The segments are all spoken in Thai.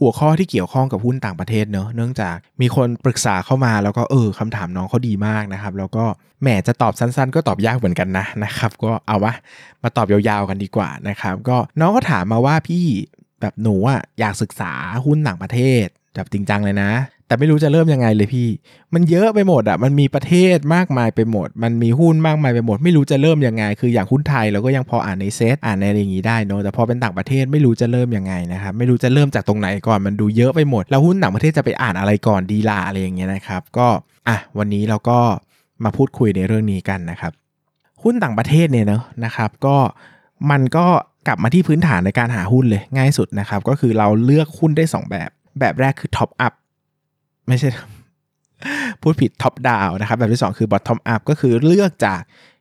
หัวข้อที่เกี่ยวข้องกับหุ้นต่างประเทศเนอะเนื่องจากมีคนปรึกษาเข้ามาแล้วก็เออคำถามน้องเขาดีมากนะครับ แล้วก็แหมจะตอบสั้นๆ ก็ตอบยากเหมือนกันนะนะครับ ก็เอาวะมาตอบยาวๆกันดีกว่านะครับ ก็น้องก็ถามมาว่าพี่แบบหนูอะอยากศึกษาหุ้นต่างประเทศแบบจริงจังเลยนะ แต่ไม่รู้จะเริ่มยังไงเลยพี่ มันเยอะไปหมดอะ มันมีประเทศมากมายไปหมด มันมีหุ้นมากมายไปหมด ไม่รู้จะเริ่มยังไง คืออย่างหุ้นไทยเราก็ยังพออ่านในเซตอ่านในอะไรอย่างนี้ได้เนอะแต่พอเป็นต่างประเทศไม่รู้จะเริ่มยังไงนะครับ ไม่รู้จะเริ่มจากตรงไหนก่อน มันดูเยอะไปหมด แล้วหุ้นต่างประเทศจะไปอ่านอะไรก่อนดีล่าอะไรอย่างเงี้ยนะครับ ก็อะวันนี้เราก็มาพูดคุยในเรื่องนี้กันนะครับ หุ้นต่างประเทศเนี่ยเนอะนะครับ ก็มันก็กลับมาที่พื้นฐานในการหาหุ้นเลยง่ายสุดนะครับ ก็คือเราเลือกหุ้นได้ 2 แบบ แบบแรกคือ top up ไม่ใช่ พูดผิด top down นะครับแบบที่ 2 คือ bottom up ก็คือเลือกจาก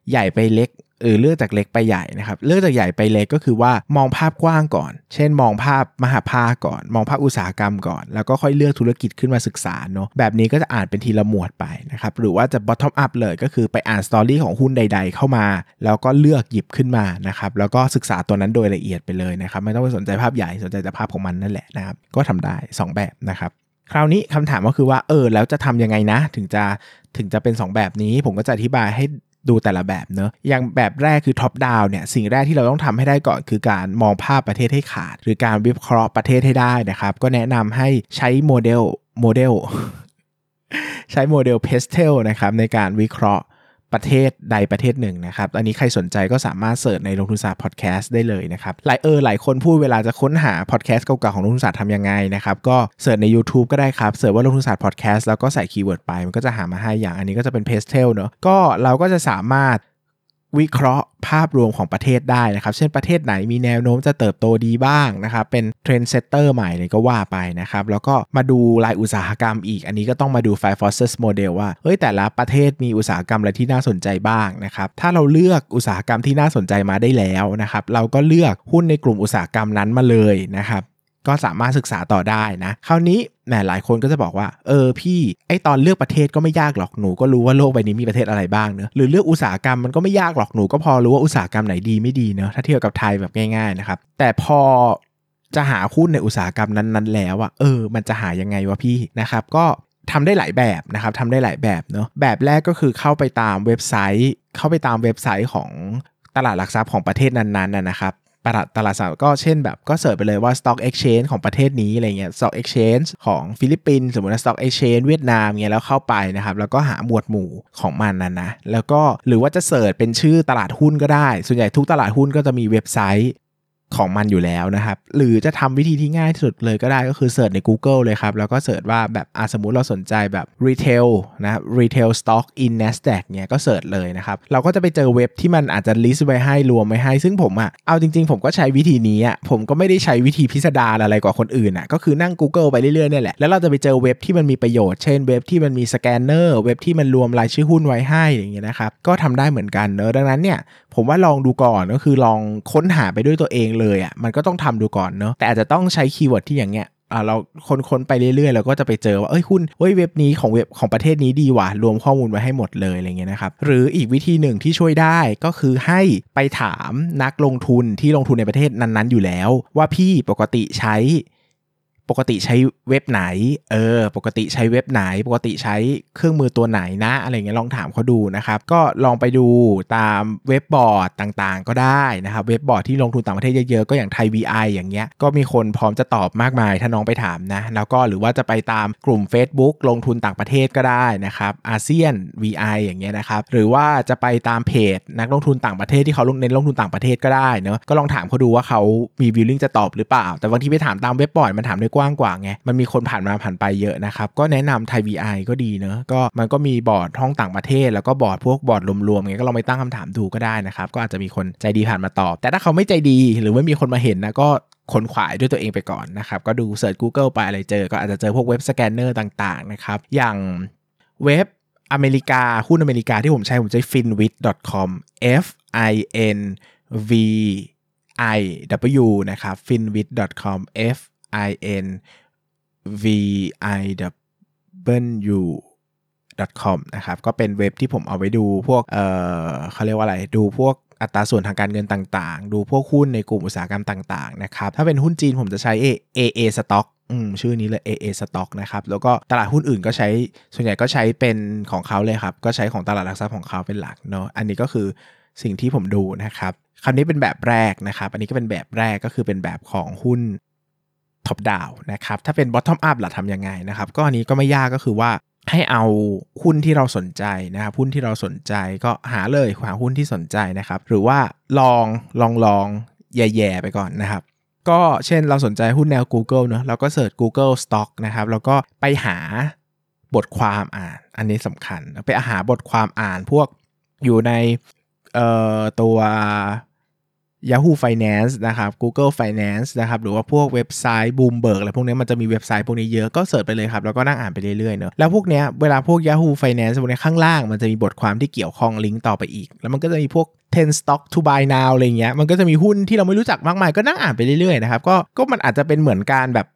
ใหญ่ไปเล็กหรือเลือกจากเล็กไปใหญ่นะครับเลือกจากใหญ่ไปเล็กก็คือว่ามองภาพกว้างก่อน เช่น มองภาพมหภาคก่อน มองภาพอุตสาหกรรมก่อน แล้วก็ค่อยเลือกธุรกิจขึ้นมาศึกษาเนาะแบบนี้ก็จะอ่านเป็นทีละหมวดไปนะครับหรือว่าจะ bottom up เลยก็คือไปอ่านสตอรี่ของหุ้นใด ๆ เข้ามา แล้วก็เลือกหยิบขึ้นมานะครับแล้วก็ศึกษาตัวนั้นโดยละเอียดไปเลยนะครับไม่ต้องไปสนใจภาพใหญ่สนใจแต่ภาพของมันนั่นแหละนะครับก็ทำได้ 2 แบบนะครับ คราวนี้คำถามก็คือว่าเออแล้วจะทำยังไงนะ ถึงจะถึงจะเป็น 2 แบบนี้ ผมก็จะอธิบายให้ดูแต่ละแบบเนอะอย่างแบบแรกคือท็อปดาวเนี่ยสิ่งแรกที่เราต้องทำให้ได้ก่อนคือการมองภาพประเทศให้ขาด หรือการวิเคราะห์ประเทศให้ได้นะครับ ก็แนะนำให้ใช้โมเดลโมเดลใช้โมเดล PESTEL นะครับในการวิเคราะห์ ประเทศใดประเทศหนึ่งนะครับ อันนี้ใครสนใจก็สามารถ search ในลงทุนศาสตร์พอดแคสต์ได้เลยนะครับ หลายเออหลายคนพูดเวลาจะค้นหาพอดแคสต์เก่าๆของลงทุนศาสตร์ทำยังไงนะครับ ก็ search ใน YouTube ก็ได้ครับ search ว่าลงทุนศาสตร์พอดแคสต์แล้วก็ใส่ keyword ไป มันก็จะหามาให้อย่าง อันนี้ก็จะเป็น PESTEL เนอะก็เราก็จะสามารถ วิเคราะห์ภาพรวมของประเทศได้นะครับ เช่นประเทศไหนมีแนวโน้มจะเติบโตดีบ้างนะครับ เป็น trendsetter ใหม่เลยก็ว่าไปนะครับ แล้วก็มาดูรายอุตสาหกรรมอีก อันนี้ก็ต้องมาดู Five Forces Model ว่าเฮ้ยแต่ละประเทศมีอุตสาหกรรมอะไรที่น่าสนใจบ้างนะครับ ถ้าเราเลือกอุตสาหกรรมที่น่าสนใจมาได้แล้วนะครับ เราก็เลือกหุ้นในกลุ่มอุตสาหกรรมนั้นมาเลยนะครับ ก็สามารถศึกษาต่อได้นะคราวนี้แหมหลายคนก็จะบอกว่า เออพี่ไอตอนเลือกประเทศก็ไม่ยากหรอกหนูก็รู้ว่าโลกใบนี้มีประเทศอะไรบ้างเนอะหรือเลือกอุตสาหกรรมมันก็ไม่ยากหรอกหนูก็พอรู้ว่าอุตสาหกรรมไหนดีไม่ดีเนอะถ้าเทียบกับไทยแบบง่ายๆนะครับแต่พอจะหาหุ้นในอุตสาหกรรมนั้นๆ แล้วอะเออ มันจะหายังไงวะพี่นะครับ ก็ทำได้หลายแบบนะครับทำได้หลายแบบเนอะแบบแรกก็คือเข้าไปตามเว็บไซต์ เข้าไปตามเว็บไซต์ของตลาดหลักทรัพย์ของประเทศนั้นๆนะครับ ตลาดตลาดสาก็เช่นแบบก็ search ไปเลยว่า Stock Exchange ของประเทศนี้อะไรเงี้ย Stock Exchange ของฟิลิปปินส์สมมติว่า Stock Exchange เวียดนามเงี้ยแล้วเข้าไปนะครับ แล้วก็หาหมวดหมู่ของมันนั่นะ แล้วก็หรือว่าจะ search เป็นชื่อตลาดหุ้นก็ได้ ส่วนใหญ่ทุกตลาดหุ้นก็จะมีเว็บไซต์ ของมันอยู่แล้วนะครับ หรือจะทำวิธีที่ง่ายที่สุดเลยก็ได้ก็คือเสิร์ชใน Google เลยครับ แล้วก็ search ว่าแบบสมมุติเราสนใจแบบ retail นะครับ retail stock in Nasdaq เนี่ยก็ search เลยนะครับ เราก็จะไปเจอเว็บที่มันอาจจะ list ไว้ให้รวมไว้ให้ ซึ่งผมอะเอาจริง ๆ ผมก็ใช้วิธีนี้อะผมก็ไม่ได้ใช้วิธีพิสดารอะไรกว่าคนอื่นอะก็คือนั่ง Google ไปเรื่อยๆเนี่ยแหละแล้วเราจะไปเจอเว็บที่มันมีประโยชน์เช่นเว็บที่มันมีสแกนเนอร์เว็บที่มันรวมรายชื่อหุ้นไว้ให้อย่างเงี้ยนะครับก็ทำได้เหมือนกันเนอะดังนั้นเนี่ยผมว่าลองดูก่อนก็คือลองค้นหาไปด้วยตัวเองเลยอะมันก็ต้องทำดูก่อนเนาะแต่อาจจะต้องใช้คีย์เวิร์ดที่อย่างเงี้ยอ่าเราค้นๆไปเรื่อยๆเราก็จะไปเจอว่าเอ้ยหุ้นเฮ้ยเว็บนี้ของเว็บของประเทศนี้ดีว่ะรวมข้อมูลไว้ให้หมดเลยอะไรเงี้ยนะครับหรืออีกวิธีหนึ่งที่ช่วยได้ก็คือให้ไปถามนักลงทุนที่ลงทุนในประเทศนั้นๆ อยู่แล้ว ว่าพี่ปกติใช้ ปกติใช้เว็บไหน เออ ปกติใช้เว็บไหน ปกติใช้เครื่องมือตัวไหนนะ อะไรเงี้ยลองถามเขาดูนะครับ ก็ลองไปดูตามเว็บบอร์ดต่างๆ ก็ได้นะครับ เว็บบอร์ดที่ลงทุนต่างประเทศเยอะๆ ก็อย่างไทย VI อย่างเงี้ย ก็มีคนพร้อมจะตอบมากมาย ถ้าน้องไปถามนะ แล้วก็หรือว่าจะไปตามกลุ่ม Facebook ลงทุนต่างประเทศก็ได้นะครับ อาเซียน VI อย่างเงี้ยนะครับ หรือว่าจะไปตามเพจนักลงทุนต่างประเทศที่เขาลงเน้นลงทุนต่างประเทศก็ได้เนาะก็ลองถามเขาดูว่าเขามี willing จะตอบหรือเปล่า แต่บางทีไปถามตามเว็บบอร์ดมันถามได้กว้างกว่าไง มันมีคนผ่านมาผ่านไปเยอะนะครับ ก็แนะนำไทย VI ก็ดีเนอะก็มันก็มีบอร์ดห้องต่างประเทศ แล้วก็บอร์ดพวกบอร์ดรวมๆเงี้ยก็ลองไปตั้งคำถามดูก็ได้นะครับก็อาจจะมีคนใจดีผ่านมาตอบ แต่ถ้าเขาไม่ใจดีหรือไม่มีคนมาเห็นนะก็ขวนขวายด้วยตัวเองไปก่อนนะครับ ก็ดู search Google ไปอะไรเจอ ก็อาจจะเจอพวกเว็บสแกนเนอร์ต่างๆนะครับอย่างเว็บอเมริกาหุ้นอเมริกาที่ผมใช้ผมใช้ finviz.com f i n v i z นะครับ finviz.com f i n v i w com นะครับก็เป็นเว็บที่ผมเอาไว้ดูพวกเออเขาเรียกว่าอะไรดูพวกอัตราส่วนทางการเงินต่างๆ ดูพวกหุ้นในกลุ่มอุตสาหกรรมต่างๆนะครับถ้าเป็นหุ้นจีนผมจะใช้ AA Stock อืมชื่อนี้เลย AA Stock นะครับแล้วก็ตลาดหุ้นอื่นก็ใช้ส่วนใหญ่ก็ใช้เป็นของเขาเลยครับ ก็ใช้ของตลาดหลักทรัพย์ของเขาเป็นหลักเนาะอันนี้ก็คือสิ่งที่ผมดูนะครับคำนี้เป็นแบบแรกนะครับ อันนี้ก็เป็นแบบแรกก็คือเป็นแบบของหุ้น top down นะครับถ้าเป็น bottom up ล่ะทำยังไงนะครับก็อันนี้ก็ไม่ยากก็คือว่าให้เอาหุ้นที่เราสนใจนะครับหุ้นที่เราสนใจก็หาเลยหาหุ้นที่สนใจนะครับ หรือว่าลองลองลองแหย่ๆไปก่อนนะครับ ก็เช่นเราสนใจหุ้นแนว Google เนอะเราก็ search Google stock นะครับแล้วก็ไปหาบทความอ่าน อันนี้สำคัญ ไปหาบทความอ่านพวกอยู่ในเอ่อตัว Yahoo Finance นะครับ Google Finance นะครับ หรือว่าพวกเว็บไซต์ Bloomberg อะไรพวกนี้มันจะมีเว็บไซต์พวกนี้เยอะก็เสิร์ชไปเลยครับ แล้วก็นั่งอ่านไปเรื่อยๆเนอะแล้วพวกเนี้ยเวลาพวก Yahoo Finance พวกนี้ข้างล่างมันจะมีบทความที่เกี่ยวข้องลิงก์ต่อไปอีก แล้วมันก็จะมีพวก10 stock to buy now อะไรเงี้ยมันก็จะมีหุ้นที่เราไม่รู้จักมากมายก็นั่งอ่านไปเรื่อยๆนะครับก็ก็มันอาจจะเป็นเหมือนการแบบ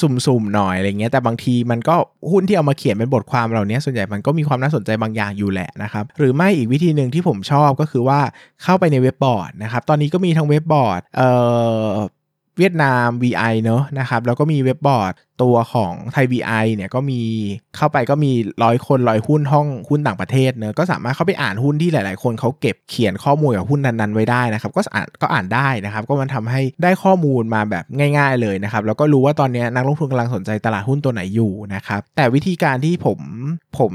สุ่มๆหน่อยอะไรเงี้ยแต่บางทีมันก็หุ้นที่เอามาเขียนเป็นบทความเหล่านี้ส่วนใหญ่มันก็มีความน่าสนใจบางอย่างอยู่แหละนะครับหรือไม่อีกวิธีหนึ่งที่ผมชอบก็คือว่าเข้าไปในเว็บบอร์ดนะครับตอนนี้ก็มีทั้งเว็บบอร์ดเอ่อเวียดนาม VI เนอะนะครับแล้วก็มีเว็บบอร์ดตัวของไทย VI เนี่ยก็มีเข้าไปก็มีร้อยคนร้อยหุ้นห้องหุ้นต่างประเทศเนอะก็สามารถเข้าไปอ่านหุ้นที่หลาย ๆ คนเขาเก็บเขียนข้อมูลกับหุ้นนั้น ๆ ไว้ได้นะครับ ก็อ่านก็อ่านได้นะครับ ก็มันทำให้ได้ข้อมูลมาแบบง่าย ๆ เลยนะครับ แล้วก็รู้ว่าตอนนี้นักลงทุนกำลังสนใจตลาดหุ้นตัวไหนอยู่นะครับ แต่วิธีการที่ผมผม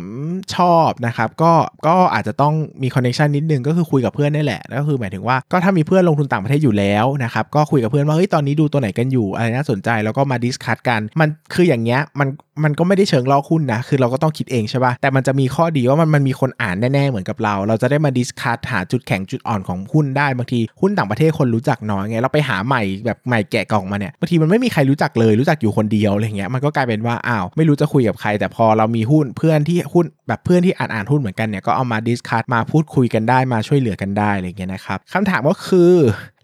ชอบนะครับก็ก็อาจจะต้องมี connection นิดนึงก็คือคุยกับเพื่อนนี่แหละก็คือหมายถึงว่าก็ถ้ามีเพื่อนลงทุนต่างประเทศอยู่แล้วนะครับก็คุยกับเพื่อนว่าเฮ้ยตอนนี้ดูตัวไหนกันอยู่อะไรน่าสนใจแล้วก็มา discuss กันมันคืออย่างเงี้ยมัน มันก็ไม่ได้เชิงลอกหุ้นนะ คือเราก็ต้องคิดเองใช่ปะ่ะ แต่มันจะมีข้อดีว่ามันมันมีคนอ่านแน่ๆ เหมือนกับเรา เราจะได้มา discuss หาจุดแข็งจุดอ่อนของหุ้นได้ บางทีหุ้นต่างประเทศคนรู้จักน้อยไง เราไปหาใหม่แบบใหม่แกะกล่องมาเนี่ย บางทีมันไม่มีใครรู้จักเลย รู้จักอยู่คนเดียวอะไรเงี้ย มันก็กลายเป็นว่า อ้าว ไม่รู้จะคุยกับใคร แต่พอเรามีหุ้นเพื่อนที่หุ้นแบบเพื่อนที่อ่านอ่านหุ้นเหมือนกันเนี่ย ก็เอามา discuss มาพูดคุยกันได้ มาช่วยเหลือกันได้อะไรเงี้ยนะครับคำถามก็คือ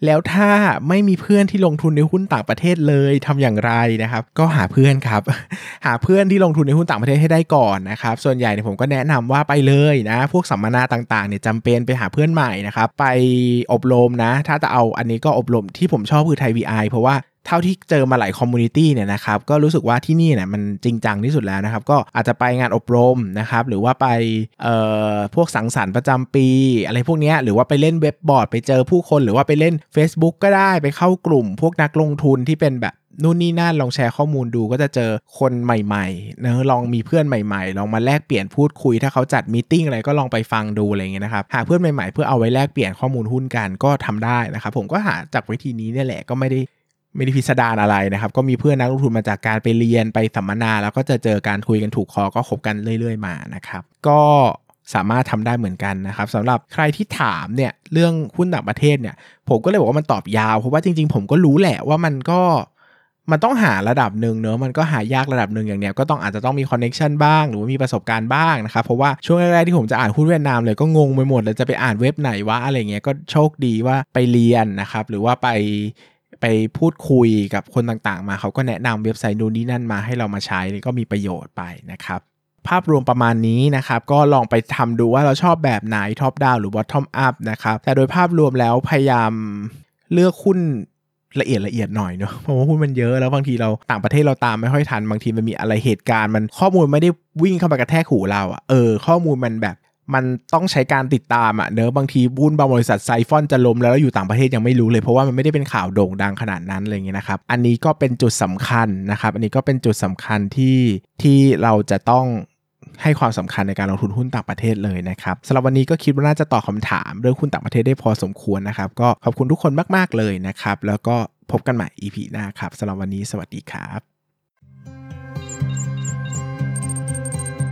แล้วถ้าไม่มีเพื่อนที่ลงทุนในหุ้นต่างประเทศเลยทำอย่างไรนะครับ ก็หาเพื่อนครับ หาเพื่อนที่ลงทุนในหุ้นต่างประเทศให้ได้ก่อนนะครับส่วนใหญ่เนี่ยผมก็แนะนำว่าไปเลยนะ พวกสัมมนาต่างๆเนี่ยจำเป็นไปหาเพื่อนใหม่นะครับไปอบรมนะ ถ้าจะเอาอันนี้ก็อบรมที่ผมชอบคือไทย VI เพราะว่า เท่าที่เจอมาหลาย community เนี่ยนะครับก็รู้สึกว่าที่นี่เนี่ยมันจริงจังที่สุดแล้วนะครับ ก็อาจจะไปงานอบรมนะครับ หรือว่าไปเอ่อพวกสังสรรค์ประจำปี อะไรพวกนี้หรือว่าไปเล่นเว็บบอร์ดไปเจอผู้คน หรือว่าไปเล่น Facebook ก็ได้ไปเข้ากลุ่ม พวกนักลงทุนที่เป็นแบบนู่นนี่นั่นลองแชร์ข้อมูลดูก็จะเจอคนใหม่ๆนะลองมีเพื่อนใหม่ๆ ลองมาแลกเปลี่ยนพูดคุย ถ้าเขาจัดมีติ้งอะไรก็ลองไปฟังดูอะไรเงี้ยนะครับหาเพื่อนใหม่ๆ เพื่อเอาไว้แลกเปลี่ยนข้อมูลหุ้นกันก็ทำได้นะครับผมก็หาจากวิธีนี้เนี่ยแหละก็ไม่ได้ ไม่ได้พิสดารอะไรนะครับ ก็มีเพื่อนนักลงทุนมาจากการไปเรียนไปสัมมนา แล้วก็จะเจอการคุยกันถูกคอก็คบกันเรื่อย ๆ มานะครับ ก็สามารถทำได้เหมือนกันนะครับสำหรับใครที่ถามเนี่ยเรื่องหุ้นต่างประเทศเนี่ยผมก็เลยบอกว่ามันตอบยาว เพราะว่าจริง ๆ ผมก็รู้แหละว่ามันก็มันต้องหาระดับหนึ่งเนอะมันก็หายากระดับหนึ่งอย่างเนี้ยก็ต้องอาจจะต้องมี connection บ้าง หรือว่ามีประสบการณ์บ้างนะครับ เพราะว่าช่วงแรกๆที่ผมจะอ่านหุ้นเวียดนามเลยก็งงไปหมดเลยจะไปอ่านเว็บไหนวะอะไรเงี้ยก็โชคดีว่าไปเรียนนะครับ หรือว่าไป ไปพูดคุยกับคนต่างๆ มาเขาก็แนะนำเว็บไซต์นู้นนี่นั่นมาให้เรามาใช้ก็มีประโยชน์ไปนะครับ ภาพรวมประมาณนี้นะครับ ก็ลองไปทำดูว่าเราชอบแบบไหน top down หรือ bottom up นะครับ แต่โดยภาพรวมแล้วพยายามเลือกหุ้นละเอียดละเอียดหน่อยเนาะเพราะว่าหุ้นมันเยอะแล้วบางทีเราต่างประเทศเราตามไม่ค่อยทัน บางทีมันมีอะไรเหตุการณ์มันข้อมูลไม่ได้วิ่งเข้าไปกระแทกหูเราอะเออข้อมูลมันแบบ มันต้องใช้การติดตามอะเนอะบางทีหุ้นบางบริษัทไซฟอนจะล้มแล้วอยู่ต่างประเทศยังไม่รู้เลยเพราะว่ามันไม่ได้เป็นข่าวโด่งดังขนาดนั้นอะไรเงี้ยนะครับ อันนี้ก็เป็นจุดสำคัญนะครับ อันนี้ก็เป็นจุดสำคัญที่ที่เราจะต้องให้ความสำคัญในการลงทุนหุ้นต่างประเทศเลยนะครับสำหรับวันนี้ก็คิดว่าน่าจะตอบคำถามเรื่องหุ้นต่างประเทศได้พอสมควรนะครับ ก็ขอบคุณทุกคนมาก ๆเลยนะครับ แล้วก็พบกันใหม่ EP หน้าครับสำหรับวันนี้สวัสดีครับ